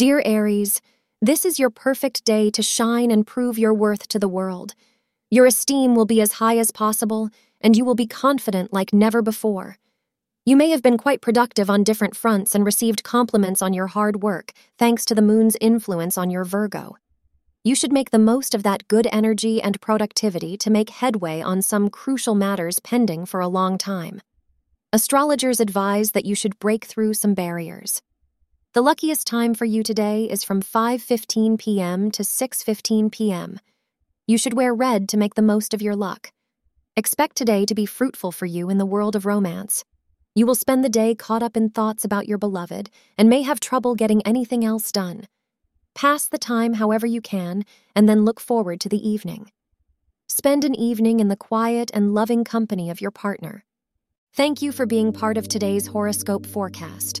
Dear Aries, this is your perfect day to shine and prove your worth to the world. Your esteem will be as high as possible, and you will be confident like never before. You may have been quite productive on different fronts and received compliments on your hard work, thanks to the moon's influence on your Virgo. You should make the most of that good energy and productivity to make headway on some crucial matters pending for a long time. Astrologers advise that you should break through some barriers. The luckiest time for you today is from 5:15 p.m. to 6:15 p.m. You should wear red to make the most of your luck. Expect today to be fruitful for you in the world of romance. You will spend the day caught up in thoughts about your beloved and may have trouble getting anything else done. Pass the time however you can and then look forward to the evening. Spend an evening in the quiet and loving company of your partner. Thank you for being part of today's horoscope forecast.